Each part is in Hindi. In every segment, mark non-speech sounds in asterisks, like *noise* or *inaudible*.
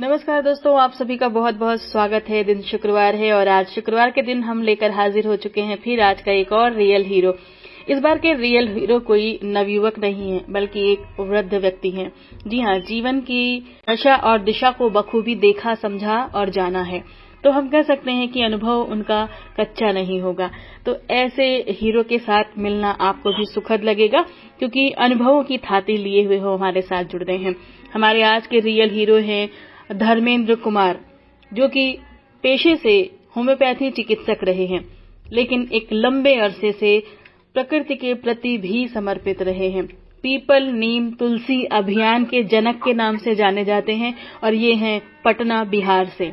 नमस्कार दोस्तों, आप सभी का बहुत बहुत स्वागत है। दिन शुक्रवार है और आज शुक्रवार के दिन हम लेकर हाजिर हो चुके हैं फिर आज का एक और रियल हीरो इस बार के रियल हीरो कोई नवयुवक नहीं है, बल्कि एक वृद्ध व्यक्ति हैं। जी हाँ जीवन की दशा और दिशा को बखूबी देखा, समझा और जाना है। तो हम कह सकते हैं कि अनुभव उनका कच्चा नहीं होगा। तो ऐसे हीरो के साथ मिलना आपको भी सुखद लगेगा, क्योंकि अनुभवों की थाती लिए हुए हो हमारे साथ जुड़ रहे हैं। हमारे आज के रियल हीरो हैं धर्मेंद्र कुमार जो कि पेशे से होम्योपैथी चिकित्सक रहे हैं लेकिन एक लंबे अरसे से प्रकृति के प्रति भी समर्पित रहे हैं। पीपल नीम तुलसी अभियान के जनक के नाम से जाने जाते हैं और ये हैं पटना बिहार से।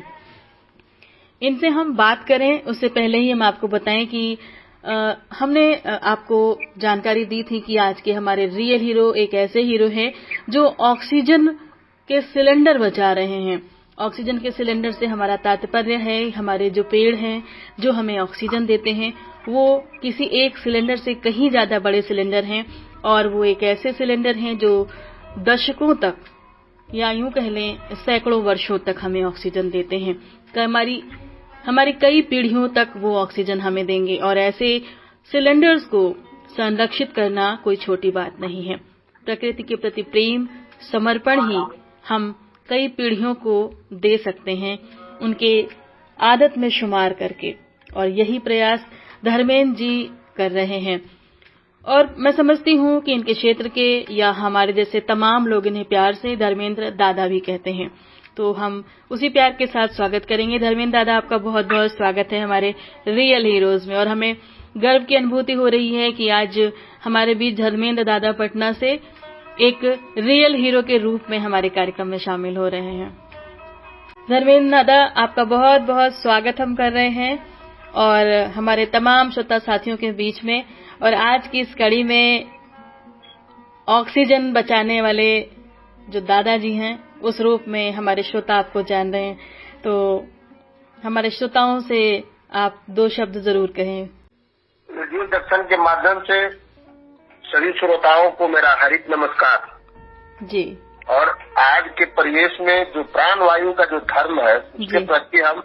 इनसे हम बात करें उससे पहले ही हम आपको बताएँ कि आ, हमने आपको जानकारी दी थी कि आज के हमारे रियल हीरो एक ऐसे हीरो हैं जो ऑक्सीजन के सिलेंडर बचा रहे हैं। ऑक्सीजन के सिलेंडर से हमारा तात्पर्य है, हमारे जो पेड़ हैं, जो हमें ऑक्सीजन देते हैं, वो किसी एक सिलेंडर से कहीं ज़्यादा बड़े सिलेंडर हैं और वो एक ऐसे सिलेंडर हैं जो दशकों तक या यूँ कह लें, सैकड़ों वर्षों तक हमें ऑक्सीजन देते हैं। हमारी हमारी कई पीढ़ियों तक वो ऑक्सीजन हमें देंगे और ऐसे सिलेंडर्स को संरक्षित करना कोई छोटी बात नहीं है। प्रकृति के प्रति प्रेम, समर्पण ही हम कई पीढ़ियों को दे सकते हैं उनके आदत में शुमार करके। और यही प्रयास धर्मेंद्र जी कर रहे हैं। और मैं समझती हूँ कि इनके क्षेत्र के या हमारे जैसे तमाम लोग इन्हें प्यार से धर्मेंद्र दादा भी कहते हैं। तो हम उसी प्यार के साथ स्वागत करेंगे। धर्मेंद्र दादा, आपका बहुत बहुत स्वागत है हमारे रियल हीरोज में। और हमें गर्व की अनुभूति हो रही है कि आज हमारे बीच धर्मेंद्र दादा पटना से एक रियल हीरो के रूप में हमारे कार्यक्रम में शामिल हो रहे हैं। धर्मेंद्र दादा आपका बहुत बहुत स्वागत हम कर रहे हैं और हमारे तमाम श्रोता साथियों के बीच में और आज की इस कड़ी में ऑक्सीजन बचाने वाले जो दादाजी हैं, उस रूप में हमारे श्रोता आपको जान रहे हैं। तो हमारे श्रोताओं से आप दो शब्द ज़रूर कहें। रेडियो दर्शन के माध्यम से सभी श्रोताओं को मेरा हरित नमस्कार। जी। और आज के परिवेश में जो प्राण वायु का जो धर्म है उसके प्रति हम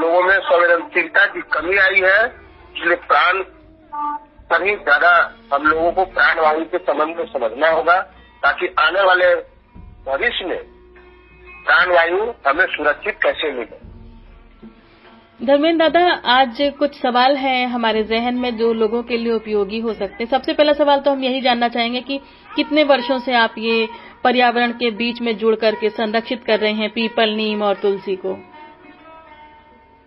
लोगों में संवेदनशीलता की कमी आई है इसलिए प्राण पर ही ज़्यादा हम लोगों को प्राण वायु के संबंध में समझना होगा ताकि आने वाले भविष्य में प्राण वायु हमें सुरक्षित कैसे मिले। धर्मेंद्र दादा आज कुछ सवाल हैं हमारे जहन में जो लोगों के लिए उपयोगी हो सकते हैं। सबसे पहला सवाल तो हम यही जानना चाहेंगे कि कितने वर्षों से आप ये पर्यावरण के बीच में जुड़ करके संरक्षित कर रहे हैं पीपल नीम और तुलसी को?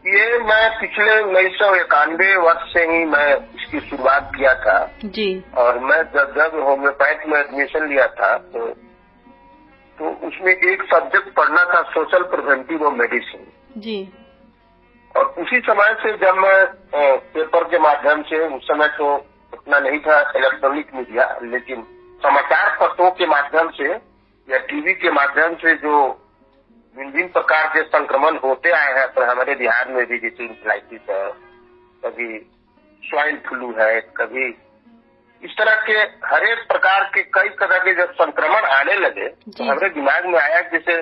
ये मैं पिछले उन्नीस सौ इक्यानवे वर्ष से ही मैं इसकी शुरुआत किया था। जी। और मैं जब जब होम्योपैथ में एडमिशन लिया था तो तो उसमें एक सब्जेक्ट पढ़ना था सोशल प्रिवेंटिव और मेडिसिन जी। और उसी समय से जब मैं पेपर के माध्यम से उस समय तो उतना नहीं था इलेक्ट्रॉनिक मीडिया लेकिन समाचार पत्रों के माध्यम से या टीवी के माध्यम से जो विभिन्न प्रकार के संक्रमण होते आए हैं तो हमारे बिहार में भी जैसे इंफ्लाइटिस है कभी स्वाइन फ्लू है कभी इस तरह के हरेक प्रकार के कई तरह के जब संक्रमण आने लगे तो हमारे दिमाग में आया जैसे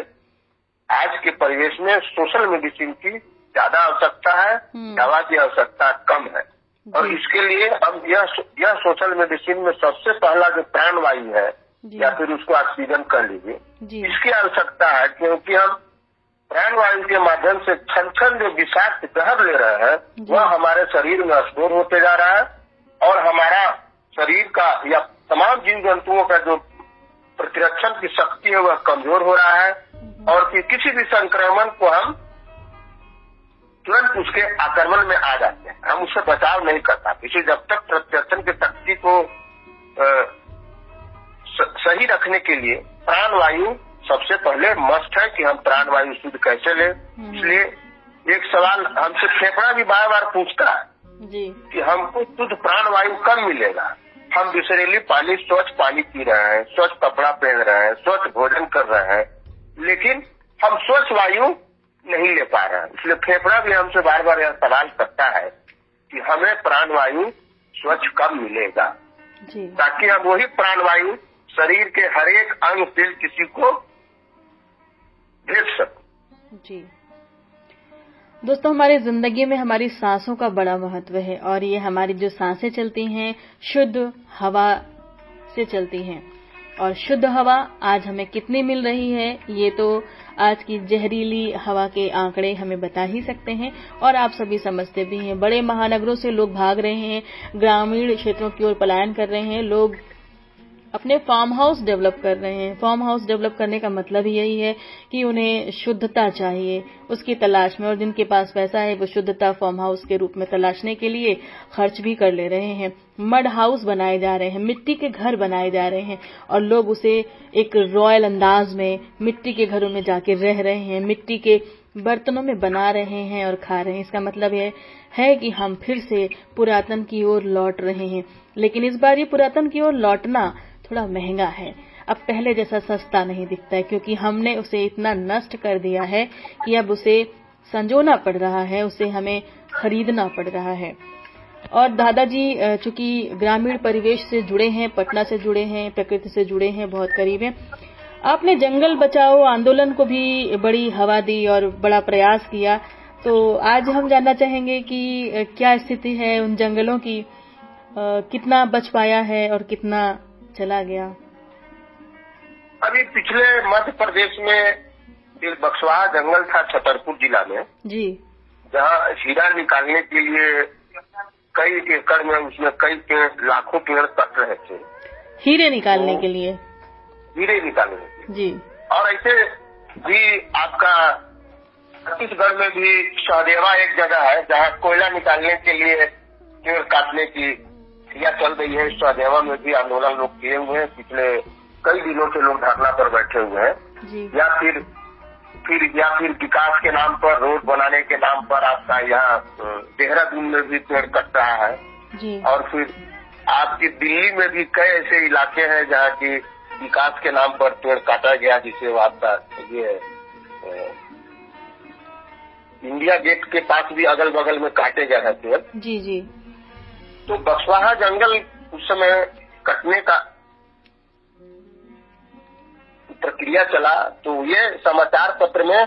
आज के परिवेश में सोशल मेडिसिन की ज़्यादा आवश्यकता है दवा की आवश्यकता कम है। और इसके लिए अब यह यह सोशल मेडिसिन में सबसे पहला जो प्राण वायु है या फिर उसको ऑक्सीजन कर लीजिए इसकी आवश्यकता है क्योंकि हम प्राण वायु के माध्यम से छन छन जो विषाक्त जहर ले रहे हैं वह हमारे शरीर में स्टोर होते जा रहा है और हमारा शरीर का या तमाम जीव जंतुओं का जो प्रतिरक्षण की शक्ति है वह कमज़ोर हो रहा है और कि किसी भी संक्रमण को हम तुरंत उसके आक्रमण में आ जाते हैं। हम उससे बचाव नहीं कर पाते। इसलिए जब तक प्रत्यर्शन की शक्ति को आ, सही रखने के लिए प्राण वायु सबसे पहले मस्ट है कि हम प्राण वायु शुद्ध कैसे ले। हम्म। इसलिए एक सवाल हमसे फेफड़ा भी बार बार पूछता है जी। कि हमको शुद्ध प्राण वायु कब मिलेगा? हम बिसरेली पानी स्वच्छ पानी पी रहे हैं स्वच्छ कपड़ा पहन रहे हैं स्वच्छ भोजन कर रहे हैं लेकिन हम स्वच्छ वायु नहीं ले पा रहा हैं। इसलिए फेफड़ा भी हमसे बार बार यह सवाल करता है कि हमें प्राणवायु स्वच्छ कब मिलेगा? जी। ताकि हम वही प्राणवायु शरीर के हर एक अंग से किसी को भेज सकें। जी। दोस्तों हमारी ज़िंदगी में हमारी सांसों का बड़ा महत्व है और ये हमारी जो साँसें चलती हैं शुद्ध हवा से चलती हैं। और शुद्ध हवा आज हमें कितनी मिल रही है, ये तो आज की जहरीली हवा के आंकड़े हमें बता ही सकते हैं। और आप सभी समझते भी हैं, बड़े महानगरों से लोग भाग रहे हैं, ग्रामीण क्षेत्रों की ओर पलायन कर रहे हैं, लोग अपने फार्म हाउस डेवलप कर रहे हैं। फार्म हाउस डेवलप करने का मतलब यही है कि उन्हें शुद्धता चाहिए, उसकी तलाश में। और जिनके पास पैसा है, वो शुद्धता फार्म हाउस के रूप में तलाशने के लिए खर्च भी कर ले रहे हैं। मड हाउस बनाए जा रहे हैं, मिट्टी के घर बनाए जा रहे हैं और लोग उसे एक रॉयल अंदाज में मिट्टी के घरों में जाके रह रहे हैं, मिट्टी के बर्तनों में बना रहे हैं और खा रहे हैं। इसका मतलब यह है कि हम फिर से पुरातन की ओर लौट रहे हैं। लेकिन इस बार ये पुरातन की ओर लौटना थोड़ा महँगा है। अब पहले जैसा सस्ता नहीं दिखता है, क्योंकि हमने उसे इतना नष्ट कर दिया है कि अब उसे संजोना पड़ रहा है, उसे हमें खरीदना पड़ रहा है। और दादाजी चूँकि ग्रामीण परिवेश से जुड़े हैं पटना से जुड़े हैं प्रकृति से जुड़े हैं बहुत करीब हैं आपने जंगल बचाओ आंदोलन को भी बड़ी हवा दी और बड़ा प्रयास किया। तो आज हम जानना चाहेंगे कि क्या स्थिति है उन जंगलों की? आ, कितना बच पाया है और कितना चला गया? अभी पिछले मध्य प्रदेश में एक बक्सवाहा जंगल था छतरपुर जिला में जी। जहाँ हीरा निकालने के लिए कई एकड़ में उसमें कई पेड़ लाखों पेड़ कट रहे थे। हीरे निकालने तो, के लिए। हीरे निकालने के जी। और ऐसे भी आपका छत्तीसगढ़ में भी सहदेवा एक जगह है जहाँ कोयला निकालने के लिए पेड़ काटने की क्रिया चल रही है। सहदेवा में भी आंदोलन लोग किए हुए हैं। पिछले कई दिनों से लोग धरना पर बैठे हुए हैं। या फिर फिर या फिर विकास के नाम पर रोड बनाने के नाम पर आपका यहाँ देहरादून में भी पेड़ कट रहा है। जी। और फिर आपकी दिल्ली में भी कई ऐसे इलाके हैं जहाँ की विकास के नाम पर पेड़ काटा गया जिसे आपका ये इंडिया गेट के पास भी अगल बगल में काटे गए हैं पेड़। जी जी। तो बक्सवाहा जंगल उस समय कटने का प्रक्रिया चला तो ये समाचार पत्र में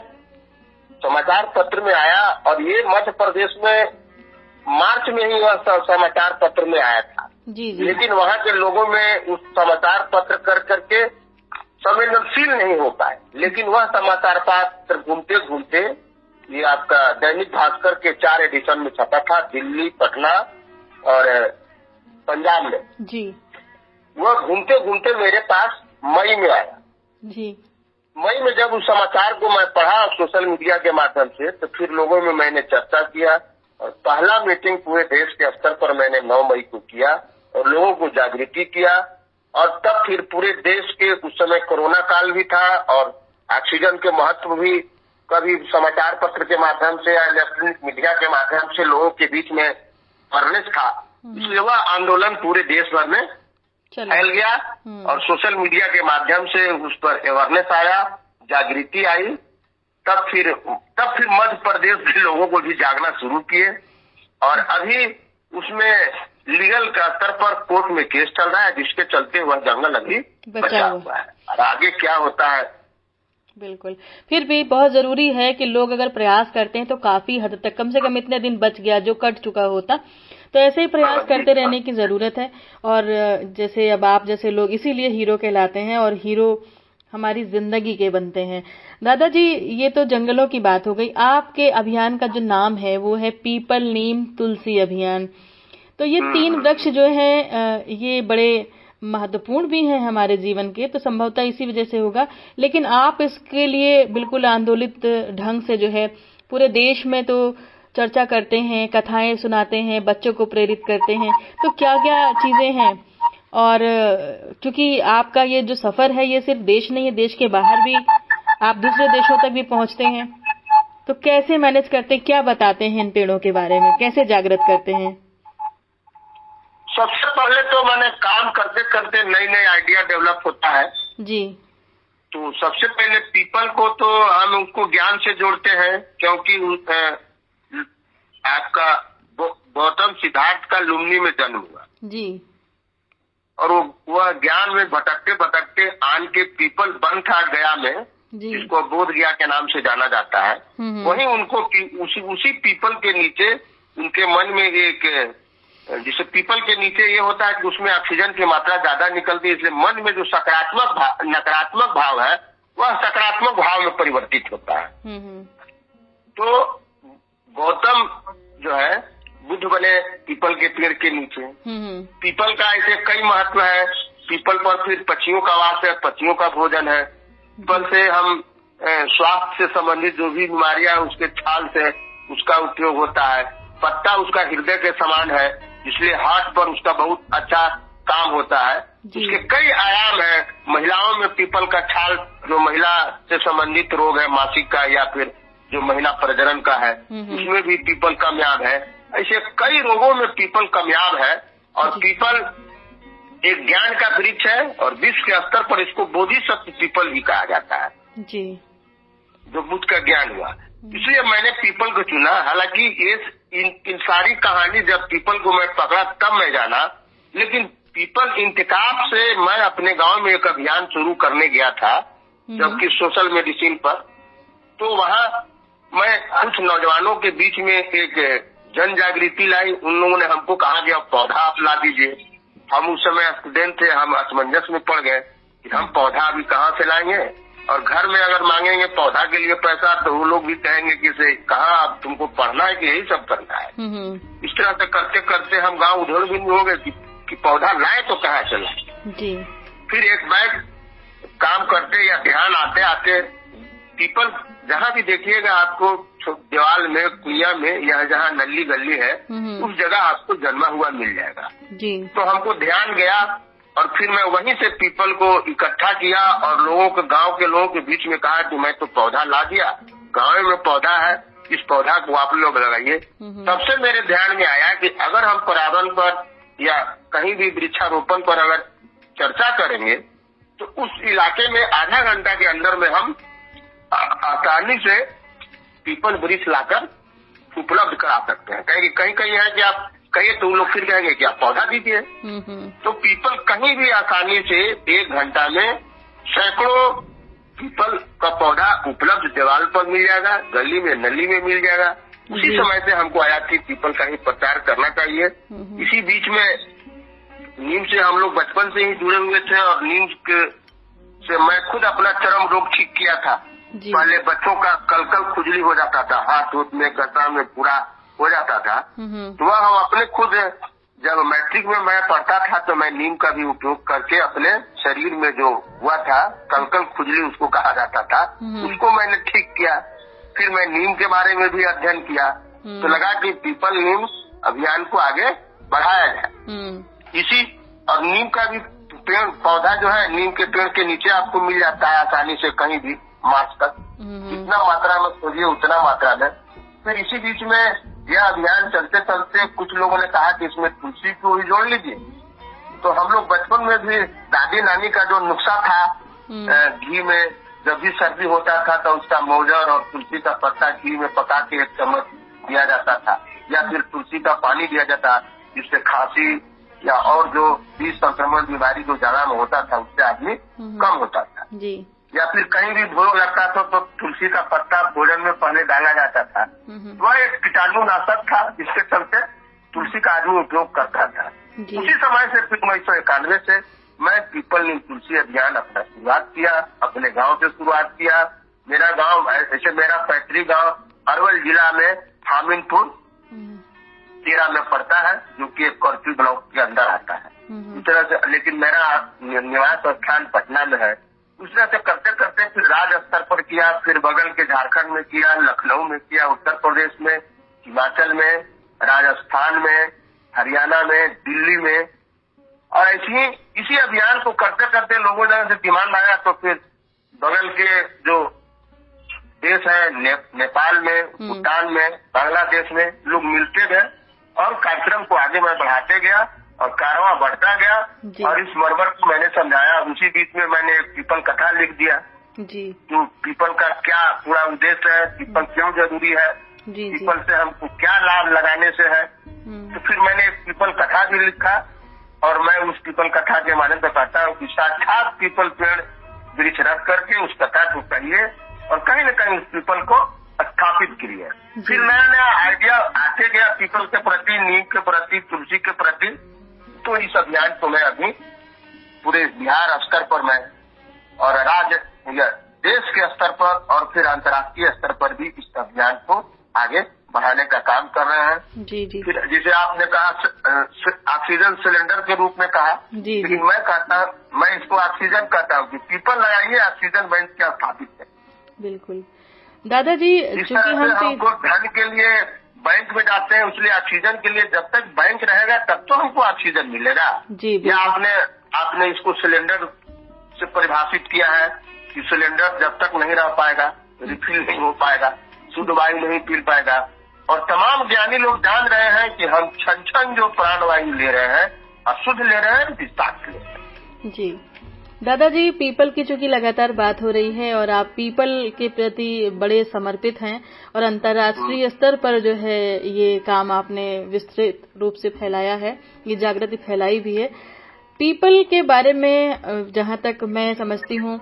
समाचार पत्र में आया और ये मध्य प्रदेश में मार्च में ही वह समाचार पत्र में आया था। जी जी। लेकिन वहाँ के लोगों में उस समाचार पत्र कर करके संवेदनशील नहीं हो पाए। लेकिन वह समाचार पत्र घूमते घूमते ये आपका दैनिक भास्कर के चार एडिशन में छपा था दिल्ली पटना और पंजाब में। जी। वह घूमते घूमते मेरे पास मई में आया। जी। मई में जब उस समाचार को मैं पढ़ा सोशल मीडिया के माध्यम से तो फिर लोगों में मैंने चर्चा किया और पहला मीटिंग पूरे देश के स्तर पर मैंने 9 मई को किया और लोगों को जागृति किया और तब फिर पूरे देश के उस समय कोरोना काल भी था और ऑक्सीजन के महत्व भी कभी समाचार पत्र के माध्यम से या इलेक्ट्रॉनिक मीडिया के माध्यम से लोगों के बीच में अवेयरनेस था। इसलिए वह आंदोलन पूरे देश भर में फैल गया हम्म। और सोशल मीडिया के माध्यम से उस पर अवेयरनेस आया जागृति आई तब फिर तब फिर मध्य प्रदेश के लोगों को भी जागना शुरू किए। और अभी उसमें लीगल का स्तर पर कोर्ट में केस चल रहा है जिसके चलते वह जंगल अभी बचा। हुआ है। और आगे क्या होता है? बिल्कुल। फिर भी बहुत ज़रूरी है कि लोग अगर प्रयास करते हैं तो काफ़ी हद तक कम से कम इतने दिन बच गया जो कट चुका होता। तो ऐसे ही प्रयास करते रहने की ज़रूरत है। और जैसे अब आप जैसे लोग इसीलिए हीरो कहलाते हैं और हीरो हमारी ज़िंदगी के बनते हैं। दादाजी ये तो जंगलों की बात हो गई। आपके अभियान का जो नाम है वो है पीपल नीम तुलसी अभियान। तो ये तीन वृक्ष जो है ये बड़े महत्वपूर्ण भी हैं हमारे जीवन के तो संभवतः इसी वजह से होगा। लेकिन आप इसके लिए बिल्कुल आंदोलित ढंग से जो है पूरे देश में तो चर्चा करते हैं कथाएँ सुनाते हैं बच्चों को प्रेरित करते हैं तो क्या क्या चीज़ें हैं? और क्योंकि आपका ये जो सफ़र है ये सिर्फ़ देश नहीं है देश के बाहर भी आप दूसरे देशों तक भी पहुँचते हैं। तो कैसे मैनेज करते हैं क्या बताते हैं इन पेड़ों के बारे में? कैसे जागृत करते हैं? सबसे पहले तो मैंने काम करते करते नई नई आइडिया डेवलप होता है। जी। तो सबसे पहले पीपल को तो हम उनको ज्ञान से जोड़ते हैं क्योंकि आपका गौतम सिद्धार्थ का लुमनी में जन्म हुआ। जी। और वो वह ज्ञान में भटकते भटकते आन के पीपल बन था गया में जिसको बोध गया के नाम से जाना जाता है। हम्म, हम्म। वही उनको उसी उसी पीपल के नीचे उनके मन में एक जिसे पीपल के नीचे ये होता है कि उसमें ऑक्सीजन की मात्रा ज़्यादा निकलती है इसलिए मन में जो सकारात्मक भाव नकारात्मक भाव है वह सकारात्मक भाव में परिवर्तित होता है। हम्म, तो गौतम जो है बुद्ध बने पीपल के पेड़ के नीचे। पीपल का ऐसे कई महत्व है। पीपल पर फिर पक्षियों का वास है पक्षियों का भोजन है। पीपल से हम स्वास्थ्य से संबंधित जो भी बीमारियाँ उसके छाल से उसका उपयोग होता है। पत्ता उसका हृदय के समान है इसलिए हाथ पर उसका बहुत अच्छा काम होता है। उसके कई आयाम है। महिलाओं में पीपल का छाल जो महिला से संबंधित रोग है मासिक का या फिर जो महिला प्रजनन का है उसमें भी पीपल कामयाब है। ऐसे कई रोगों में पीपल कामयाब है और पीपल एक ज्ञान का वृक्ष है और विश्व के स्तर पर इसको बोधिसत्व पीपल भी कहा जाता है। जी। जो बुद्ध का ज्ञान हुआ। इसलिए मैंने पीपल को चुना। हालाँकि ये इन, इन सारी कहानी जब पीपल को मैं पकड़ा तब मैं जाना। लेकिन पीपल इंतकाब से मैं अपने गाँव में एक अभियान शुरू करने गया था जबकि सोशल मेडिसिन पर। तो वहाँ मैं कुछ नौजवानों के बीच में एक जन जागृति लाई। उन लोगों ने हमको कहा कि अब पौधा आप ला दीजिए। हम उस समय स्टूडेंट थे हम असमंजस में पड़ गए कि हम पौधा अभी कहाँ से लाएँगे? और घर में अगर मांगेंगे पौधा के लिए पैसा तो वो लोग भी कहेंगे कि से कहा अब तुमको पढ़ना है कि यही सब करना है? इस तरह से करते करते हम गाँव उधर भी हो गए कि, कि पौधा लाए तो कहाँ चला जी। फिर एक बैग काम करते या ध्यान आते आते पीपल जहाँ भी देखिएगा आपको दीवाल में कुया में या जहाँ नली गली है उस जगह आपको जन्मा हुआ मिल जाएगा। जी। तो हमको ध्यान गया और फिर मैं वहीं से पीपल को इकट्ठा किया और लोगों के गाँव के लोगों के बीच में कहा कि मैं तो पौधा ला दिया। गाँव में पौधा है इस पौधा को आप लोग लगाइए। सबसे मेरे ध्यान में आया कि अगर हम पर्यावरण पर या कहीं भी वृक्षारोपण पर अगर चर्चा करेंगे तो उस इलाके में आधा घंटा के अंदर में हम आसानी से पीपल वृक्ष लाकर उपलब्ध करा सकते हैं। कहेंगे कहीं कहीं है कि आप कहिए तो लोग फिर कहेंगे कि आप पौधा दीजिए। तो पीपल कहीं भी आसानी से एक घंटा में सैकड़ों पीपल का पौधा उपलब्ध दीवार पर मिल जाएगा गली में नली में मिल जाएगा। उसी समय से हमको आया कि पीपल का ही प्रचार करना चाहिए। इसी बीच में नीम से हम लोग बचपन से ही जुड़े हुए थे और नीम के से मैं खुद अपना चरम रोग ठीक किया था। पहले बच्चों का कल कल खुजली हो जाता था हाथ उथ में कसा में पूरा हो जाता था। तो वह हम अपने खुद जब मैट्रिक में मैं पढ़ता था तो मैं नीम का भी उपयोग करके अपने शरीर में जो हुआ था कलकल खुजली उसको कहा जाता था उसको मैंने ठीक किया। फिर मैं नीम के बारे में भी अध्ययन किया। तो लगा कि पीपल नीम अभियान को आगे बढ़ाया जाए। इसी और नीम का भी पेड़ पौधा जो है नीम के पेड़ के नीचे आपको मिल जाता है आसानी से कहीं भी। मार्च तक। जितना मात्रा में खोजिए उतना मात्रा में। फिर इसी बीच में यह अभियान चलते चलते कुछ लोगों ने कहा कि इसमें तुलसी को भी जोड़ लीजिए। तो हम लोग बचपन में भी दादी नानी का जो नुस्खा था घी में जब भी सर्दी होता था तो उसका मोजर और तुलसी का पत्ता घी में पका के एक चम्मच दिया जाता था या फिर तुलसी का पानी दिया जाता जिससे खांसी या और जो बीज संक्रमण बीमारी जो जगह में होता था उससे आदमी कम होता था। जी। या फिर कहीं भी भोग लगता था तो तुलसी का पत्ता भोजन में पहले डाला जाता था। वह एक कीटाणु नाशक था जिसके चलते तुलसी का आदमी उपयोग करता था। उसी समय से फिर उन्नीस सौ इक्यानवे से मैं पीपल नीम तुलसी अभियान अपना शुरुआत किया अपने गाँव से शुरुआत किया। मेरा गाँव जैसे मेरा पैतृक गाँव अरवल जिला में हामिनपुर तेरा में पड़ता है जो कि एक कर्फ्यू ब्लॉक के अंदर आता है। इस तरह से लेकिन मेरा निवास स्थान पटना में है। तरह से करते करते फिर राज्य स्तर पर किया फिर बगल के झारखंड में किया लखनऊ में किया उत्तर प्रदेश में हिमाचल में राजस्थान में हरियाणा में दिल्ली में। और ऐसी इसी अभियान को करते करते लोगों ने से डिमांड आया तो फिर बगल के जो देश है ने, नेपाल में भूटान में बांग्लादेश में लोग मिलते गए और कार्यक्रम को आगे मैं बढ़ाते गया। और कारवा बढ़ता गया और इस मरबर को मैंने समझाया। उसी बीच में मैंने पीपल कथा लिख दिया। जी। जो पीपल का क्या पूरा उद्देश्य है? पीपल क्यों ज़रूरी है? जी पीपल से हमको क्या लाभ लगाने से है? हम्म, तो फिर मैंने पीपल कथा भी लिखा और मैं उस पीपल कथा के माध्यम से कहता हूँ कि साक्षात पीपल पेड़ वृक्ष रख करके उस कथा को कहिए और कहीं न कहीं उस पीपल को स्थापित करिए। फिर नया नया आइडिया आते गया पीपल के प्रति नीम के प्रति तुलसी के प्रति। तो इस अभियान को मैं अभी पूरे बिहार स्तर पर मैं और राज्य या देश के स्तर पर और फिर अंतर्राष्ट्रीय स्तर पर भी इस अभियान को आगे बढ़ाने का काम कर रहे हैं। जी जी। फिर जिसे आपने कहा ऑक्सीजन सिलेंडर के रूप में कहा जी लेकिन मैं कहता मैं इसको ऑक्सीजन कहता हूँ कि पीपल लगाइए ऑक्सीजन बैंक क्या स्थापित है। बिल्कुल। दादाजी चूँकि हम हमको धन के लिए बैंक में जाते हैं इसलिए ऑक्सीजन के लिए जब तक बैंक रहेगा तब तो हमको ऑक्सीजन मिलेगा। जी या आपने आपने इसको सिलेंडर से परिभाषित किया है कि सिलेंडर जब तक नहीं रह पाएगा रिफिल नहीं हो पाएगा शुद्ध वायु नहीं पी पाएगा। और तमाम ज्ञानी लोग जान रहे हैं कि हम छन छन जो प्राण वायु ले रहे हैं अशुद्ध ले रहे हैं विषाक्त ले रहे हैं। जी। दादाजी, पीपल की चूँकि लगातार बात हो रही है और आप पीपल के प्रति बड़े समर्पित हैं और अंतर्राष्ट्रीय स्तर पर जो है ये काम आपने विस्तृत रूप से फैलाया है, ये जागृति फैलाई भी है। पीपल के बारे में जहाँ तक मैं समझती हूँ,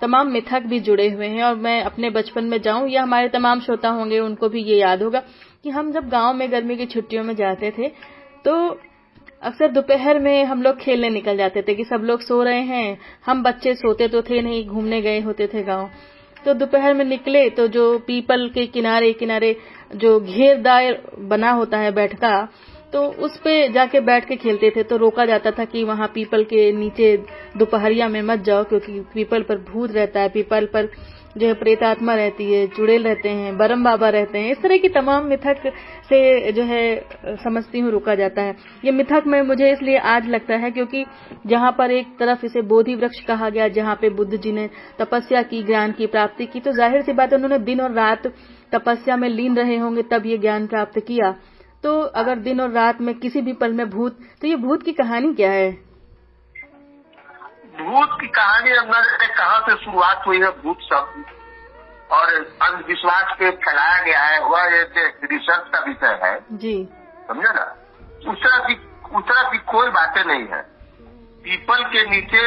तमाम मिथक भी जुड़े हुए हैं और मैं अपने बचपन में जाऊँ, या हमारे तमाम श्रोता होंगे, उनको भी ये याद होगा कि हम जब गाँव में गर्मी की छुट्टियों में जाते थे तो अक्सर दोपहर में हम लोग खेलने निकल जाते थे कि सब लोग सो रहे हैं। हम बच्चे सोते तो थे नहीं, घूमने गए होते थे गाँव। तो दोपहर में निकले तो जो पीपल के किनारे किनारे जो घेरदार बना होता है बैठका तो उस पे जाके बैठ के खेलते थे। तो रोका जाता था कि वहाँ पीपल के नीचे दोपहरिया में मत जाओ, क्योंकि पीपल पर भूत रहता है। पीपल पर जो है प्रेतात्मा रहती है चुड़ैल रहते हैं, बरम बाबा रहते हैं, इस तरह की तमाम मिथक से जो है समझती हूँ रोका जाता है। ये मिथक में मुझे इसलिए आज लगता है क्योंकि जहाँ पर एक तरफ़ इसे बोधि वृक्ष कहा गया, जहाँ पे बुद्ध जी ने तपस्या की, ज्ञान की प्राप्ति की तो ज़ाहिर सी बात है उन्होंने दिन और रात तपस्या में लीन रहे होंगे, तब ये ज्ञान प्राप्त किया। तो अगर दिन और रात में किसी भी पल में भूत तो ये भूत की कहानी क्या है? भूत की कहानी अंदर कहाँ से शुरुआत हुई है भूत शब्द और अंधविश्वास पे फैलाया गया है वह रिसर्च का विषय है। जी। समझे ना? उस तरह की उस तरह की कोई बातें नहीं है। पीपल के नीचे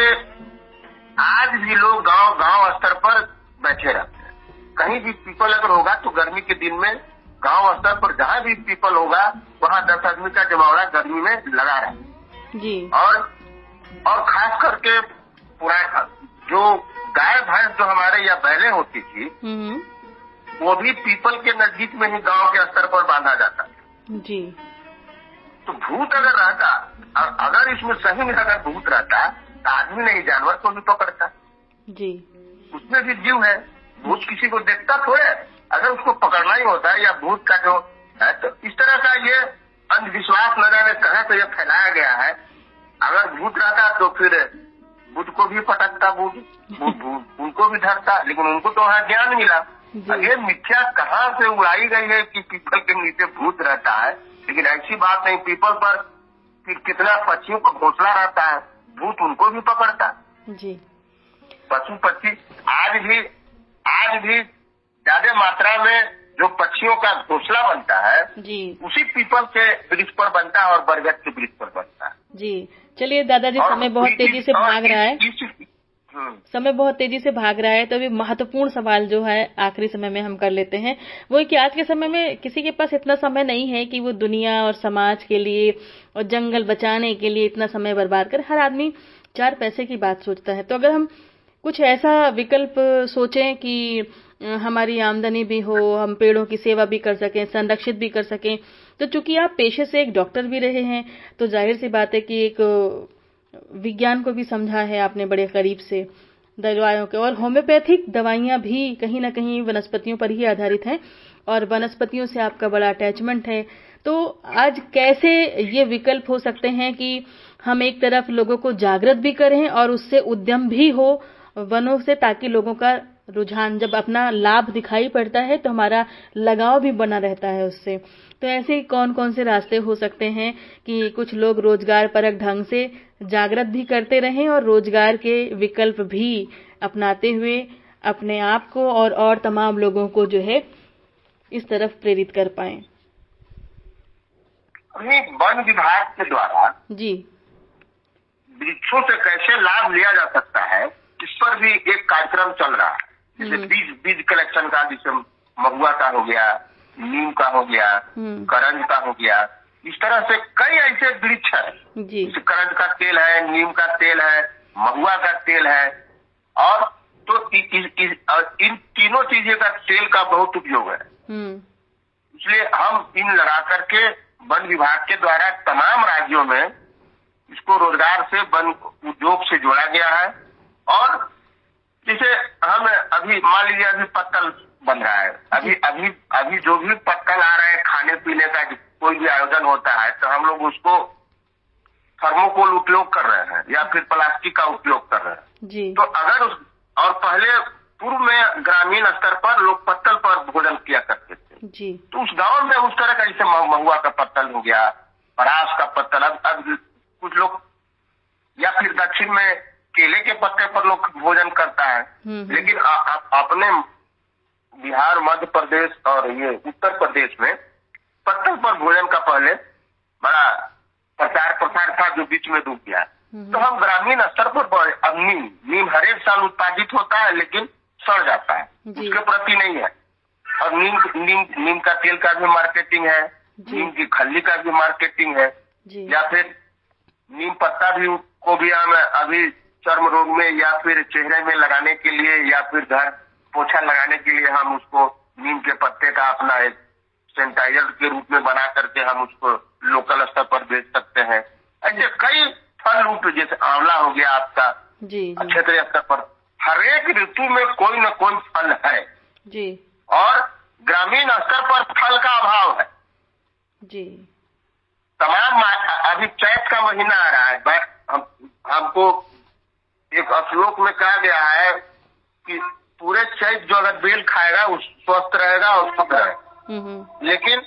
आज भी लोग गाँव गाँव स्तर पर बैठे रहते हैं। कहीं भी पीपल अगर होगा तो गर्मी के दिन में गाँव स्तर पर जहाँ भी पीपल होगा वहाँ दस आदमी का जमावड़ा गर्मी में लगा रहे जी। और और खास करके पुराना जो गाय भैंस जो हमारे यहाँ बैलें होती थी हम्म। वो भी पीपल के नज़दीक में ही गाँव के स्तर पर बांधा जाता था। जी। तो भूत अगर रहता और अगर इसमें सही में अगर भूत रहता तो आदमी नहीं जानवर को भी पकड़ता जी। उसमें भी जीव है। भूत किसी को देखता थोड़े अगर उसको पकड़ना ही होता है या भूत का जो है तो इस तरह का ये अंधविश्वास न जाने कहा तो यह फैलाया गया है। अगर भूत रहता तो फिर बुद्ध को भी पटकता बुद्ध *laughs* उनको भी धरता लेकिन उनको तो वहाँ ज्ञान मिला। अब ये मिथ्या कहाँ से उड़ाई गई है कि पीपल के नीचे भूत रहता है? लेकिन ऐसी बात नहीं पीपल पर कि कितना पक्षियों का घोसला रहता है भूत उनको भी पकड़ता। जी। पशु पक्षी आज भी आज भी ज़्यादा मात्रा में जो पक्षियों का घोसला बनता है जी। उसी पीपल के वृक्ष पर बनता है और बरगद के वृक्ष पर बनता है। जी। चलिए दादाजी समय बहुत तेज़ी से भाग रहा है। हम्म, समय बहुत तेज़ी से भाग रहा है तो अभी महत्वपूर्ण सवाल जो है आखिरी समय में हम कर लेते हैं। वो है कि आज के समय में किसी के पास इतना समय नहीं है कि वो दुनिया और समाज के लिए और जंगल बचाने के लिए इतना समय बर्बाद कर। हर आदमी चार पैसे की बात सोचता है। तो अगर हम कुछ ऐसा विकल्प सोचें कि हमारी आमदनी भी हो हम पेड़ों की सेवा भी कर सकें संरक्षित भी कर सकें तो चूँकि आप पेशे से एक डॉक्टर भी रहे हैं तो ज़ाहिर सी बात है कि एक विज्ञान को भी समझा है आपने बड़े करीब से, दवाइयों के। और होम्योपैथिक दवाइयाँ भी कहीं ना कहीं वनस्पतियों पर ही आधारित हैं, और वनस्पतियों से आपका बड़ा अटैचमेंट है। तो आज कैसे ये विकल्प हो सकते हैं कि हम एक तरफ़ लोगों को जागृत भी करें और उससे उद्यम भी हो वनों से, ताकि लोगों का रुझान जब अपना लाभ दिखाई पड़ता है तो हमारा लगाव भी बना रहता है उससे। तो ऐसे कौन कौन से रास्ते हो सकते हैं कि कुछ लोग रोज़गार परक ढंग से जागृत भी करते रहें और रोज़गार के विकल्प भी अपनाते हुए अपने आप को और और तमाम लोगों को जो है इस तरफ़ प्रेरित कर पाए। वन विभाग के द्वारा जी। वृक्षों से कैसे लाभ लिया जा सकता है इस पर भी एक कार्यक्रम चल रहा है। जैसे हम्म। बीज बीज कलेक्शन का जैसे महुआ का हो गया नीम का हो गया हम्म। करंज का हो गया इस तरह से कई ऐसे वृक्ष है जैसे करंज का तेल है नीम का तेल है महुआ का तेल है और तो इ, इ, इ, इन तीनों चीज़ें का तेल का बहुत उपयोग है हम्म इसलिए हम इन लगा करके वन विभाग के द्वारा तमाम राज्यों में इसको रोज़गार से वन उद्योग से जोड़ा गया है और जैसे हम अभी मान लीजिए अभी पत्तल बन रहा है। अभी अभी अभी जो भी पत्तल आ रहे हैं खाने पीने का कोई भी आयोजन होता है तो हम लोग उसको थर्मोकोल उपयोग कर रहे हैं या फिर प्लास्टिक का उपयोग कर रहे हैं। जी। तो अगर उस और पहले पूर्व में ग्रामीण स्तर पर लोग पत्तल पर भोजन किया करते थे। जी। तो उस गाँव में उस तरह का जैसे महुआ का पत्तल हो गया परास का पत्तल अब अब कुछ लोग या फिर दक्षिण में केले के पत्ते पर लोग भोजन करता है। हम्म, हम्म। लेकिन आ, आ, अपने बिहार मध्य प्रदेश और ये उत्तर प्रदेश में पत्थर पर भोजन का पहले बड़ा प्रचार प्रसार था जो बीच में डूब गया। हम्म। तो हम ग्रामीण स्तर पर अब नीम नीम हर एक साल उत्पादित होता है लेकिन सड़ जाता है। उसके प्रति नहीं है। और नीम नीम नीम का तेल का भी मार्केटिंग है। नीम की खल्ली का भी मार्केटिंग है। या फिर नीम पत्ता भी को भी हम अभी चर्म रोग में या फिर चेहरे में लगाने के लिए या फिर घर पोछा लगाने के लिए हम उसको नीम के पत्ते का अपना एक सैनिटाइजर के रूप में बना करके हम उसको लोकल स्तर पर बेच सकते हैं। ऐसे कई फल रूप जैसे आंवला हो गया आपका क्षेत्रीय स्तर पर हरेक ऋतु में कोई न कोई फल है। जी। और ग्रामीण स्तर पर फल का अभाव है। जी। तमाम अभी चैत का महीना आ रहा है हम, हमको एक श्लोक में कहा गया है कि पूरे चैत जो अगर बेल खाएगा उस स्वस्थ रहेगा और शुद्ध रहेगा। हम्म हम्म। लेकिन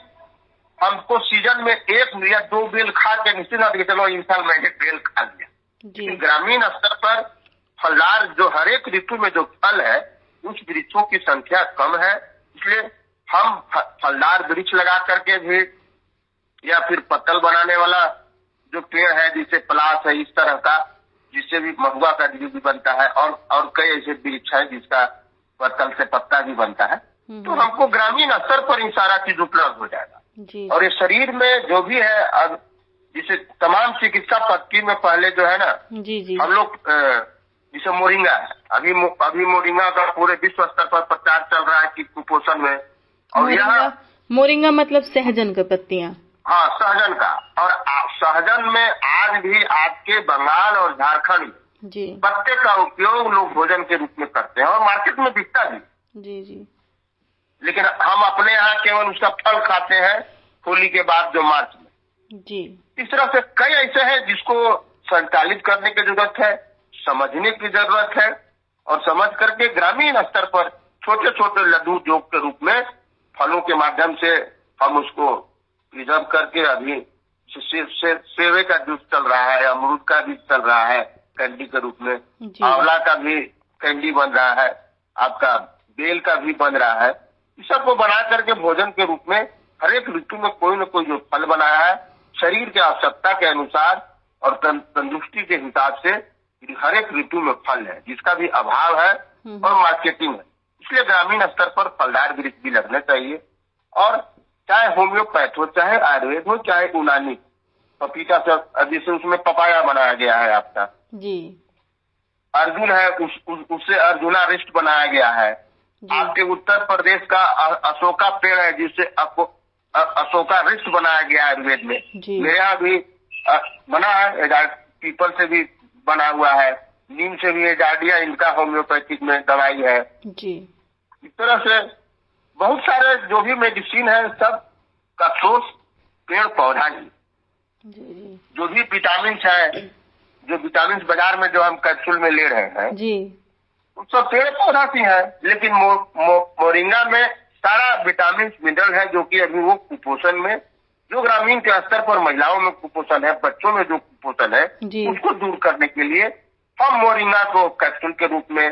हमको सीज़न में एक या दो बेल खा के निश्चित ना कि चलो इस साल मैंने बेल खा लिया। लेकिन ग्रामीण स्तर पर फलदार जो हरेक ऋतु में जो फल है उस वृक्षों की संख्या कम है। इसलिए हम फलदार वृक्ष लगा करके भी या फिर पत्तल बनाने वाला जो पेड़ है जिसे पलाश है इस तरह का जिससे भी महुआ का बीज भी बनता है और और कई ऐसे वृक्ष है जिसका पत्तल से पत्ता भी बनता है। हम्म, तो हमको ग्रामीण स्तर पर ही सारा चीज़ उपलब्ध हो जाएगा। जी। और ये शरीर में जो भी है अब जिसे तमाम चिकित्सा पद्धति में पहले जो है ना जी जी। हम लोग जैसे मोरिंगा है अभी मो- अभी मोरिंगा का पूरे विश्व स्तर पर प्रचार चल रहा है कि कुपोषण में। और यहाँ मोरिंगा मतलब सहजन का पत्तियाँ। हाँ सहजन का। और सहजन में आज भी आपके बंगाल और झारखंड जी। पत्ते का उपयोग लोग भोजन के रूप में करते हैं और मार्केट में बिकता भी। जी जी। लेकिन हम अपने यहाँ केवल उसका फल खाते हैं होली के बाद जो मार्च में। जी। इस तरह से कई ऐसे हैं जिसको संचालित करने की ज़रूरत है समझने की ज़रूरत है और समझ करके ग्रामीण स्तर पर छोटे छोटे लड्डू उद्योग के रूप में फलों के माध्यम से हम उसको प्रिजर्व करके अभी से- से- से- सेवे का जूस चल रहा है अमरूद का भी चल रहा है कैंडी के रूप में। आंवला का भी कैंडी बन रहा है आपका बेल का भी बन रहा है। इस सबको बना करके भोजन के रूप में हर एक ऋतु में कोई न कोई जो फल बनाया है शरीर के आवश्यकता के अनुसार और तन- तंदुरुस्ती के हिसाब से हर एक ऋतु में फल है जिसका भी अभाव है हम्म। और मार्केटिंग है। इसलिए ग्रामीण स्तर पर फलदार वृक्ष भी लगने चाहिए और चाहे होम्योपैथ हो चाहे आयुर्वेद हो चाहे यूनानी। पपीता से जैसे उसमें पपाया बनाया गया है आपका। जी। अर्जुन है उस, उस, उससे अर्जुना रिस्ट बनाया गया है। आपके उत्तर प्रदेश का अशोका पेड़ है जिससे आपको अशोका रिस्ट बनाया गया है आयुर्वेद में। मेरे यहाँ भी अ, बना है पीपल से भी बना हुआ है। नीम से भी एजाडिया इनका होम्योपैथिक में दवाई है। जी। इस तरह से बहुत सारे जो भी मेडिसिन है सब का सोर्स पेड़ पौधा ही। जी भी विटामिन है जो विटामिन बाज़ार में जो हम कैप्सूल में ले रहे हैं जी। वो सब पेड़ पौधा से है लेकिन मो, मो, मोरिंगा में सारा विटामिन मिनरल है जो कि अभी वो कुपोषण में जो ग्रामीण के स्तर पर महिलाओं में कुपोषण है बच्चों में जो कुपोषण है उसको दूर करने के लिए हम मोरिंगा को कैप्सूल के रूप में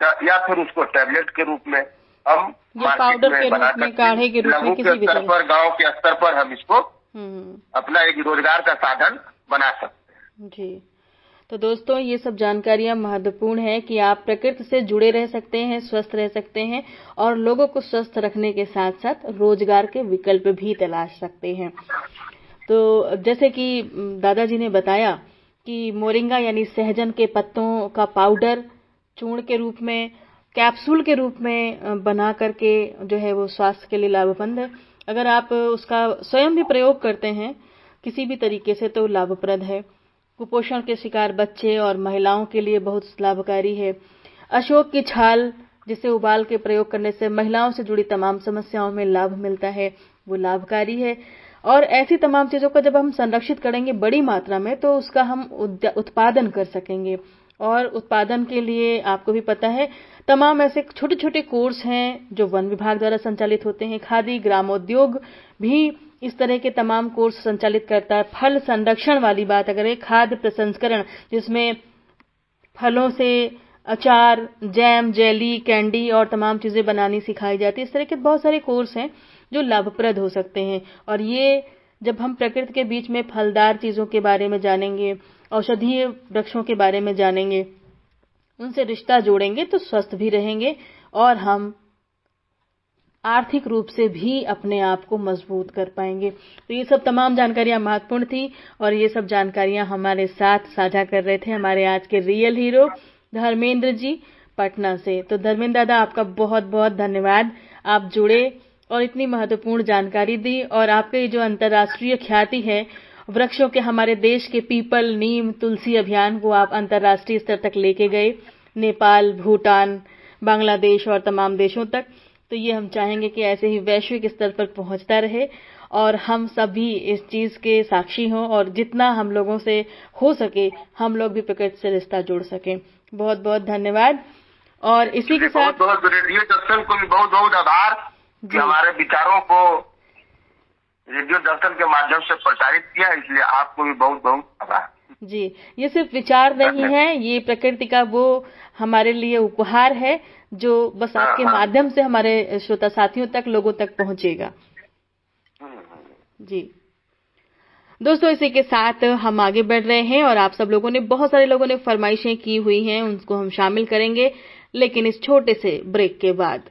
या फिर उसको टैबलेट के रूप में हम मार्केट पाउडर के बना रूप में, सकते काढ़े के रूप में, लघु किसी भी के स्तर पर गाँव के स्तर पर हम इसको हम्म। अपना एक रोज़गार का साधन बना सकते हैं। जी। तो दोस्तों ये सब जानकारियाँ महत्वपूर्ण है कि आप प्रकृति से जुड़े रह सकते हैं स्वस्थ रह सकते हैं और लोगों को स्वस्थ रखने के साथ साथ रोज़गार के विकल्प भी तलाश सकते हैं। तो जैसे कि दादाजी ने बताया कि मोरिंगा यानी सहजन के पत्तों का पाउडर चूर्ण के रूप में कैप्सूल के रूप में बना करके जो है वो स्वास्थ्य के लिए लाभप्रद है। अगर आप उसका स्वयं भी प्रयोग करते हैं, किसी भी तरीके से तो लाभप्रद है। कुपोषण के शिकार बच्चे और महिलाओं के लिए बहुत लाभकारी है। अशोक की छाल, जिसे उबाल के प्रयोग करने से महिलाओं से जुड़ी तमाम समस्याओं में लाभ मिलता है, वो लाभकारी है। और ऐसी तमाम चीज़ों का जब हम संरक्षित करेंगे बड़ी मात्रा में तो उसका हम उत्पादन कर सकेंगे। और उत्पादन के लिए आपको भी पता है, तमाम ऐसे छोटे छोटे कोर्स हैं जो वन विभाग द्वारा संचालित होते हैं। खादी, ग्रामोद्योग भी इस तरह के तमाम कोर्स संचालित करता है। फल संरक्षण वाली बात अगर खाद्य प्रसंस्करण, जिसमें फलों से अचार, जैम, जेली, कैंडी और तमाम चीज़ें बनानी सिखाई जाती है। इस तरह के बहुत सारे कोर्स हैं जो लाभप्रद हो सकते हैं। और ये जब हम प्रकृति के बीच में फलदार चीज़ों के बारे में जानेंगे औषधीय वृक्षों के बारे में जानेंगे, उनसे रिश्ता जोड़ेंगे तो स्वस्थ भी रहेंगे और हम आर्थिक रूप से भी अपने आप को मज़बूत कर पाएँगे। तो ये सब तमाम जानकारियाँ महत्वपूर्ण थी और ये सब जानकारियाँ हमारे साथ साझा कर रहे थे हमारे आज के रियल हीरो धर्मेंद्र जी, पटना से। तो धर्मेंद्र दादा, आपका बहुत बहुत धन्यवाद। आप जुड़े और इतनी महत्वपूर्ण जानकारी दी और आपके जो अंतर्राष्ट्रीय ख्याति है वृक्षों के हमारे देश के पीपल नीम तुलसी अभियान को आप अंतर्राष्ट्रीय स्तर तक लेके गए। नेपाल भूटान बांग्लादेश और तमाम देशों तक। तो ये हम चाहेंगे कि ऐसे ही वैश्विक स्तर पर पहुँचता रहे और हम सभी इस चीज़ के साक्षी हों और जितना हम लोगों से हो सके हम लोग भी प्रकृति से रिश्ता जोड़ सकें। बहुत बहुत धन्यवाद। और इसी के साथ बहुत बहुत रेडियो दर्शन को भी बहुत बहुत आभार कि हमारे विचारों को रेडियो दर्शन के माध्यम से प्रसारित किया इसलिए आपको भी बहुत बहुत आभार। जी ये सिर्फ़ विचार नहीं है ये प्रकृति का वो हमारे लिए उपहार है जो बस आपके हाँ, हाँ। माध्यम से हमारे श्रोता साथियों तक लोगों तक पहुंचेगा। जी। दोस्तों इसी के साथ हम आगे बढ़ रहे हैं और आप सब लोगों ने बहुत सारे लोगों ने फरमाइशें की हुई हैं उनको हम शामिल करेंगे लेकिन इस छोटे से ब्रेक के बाद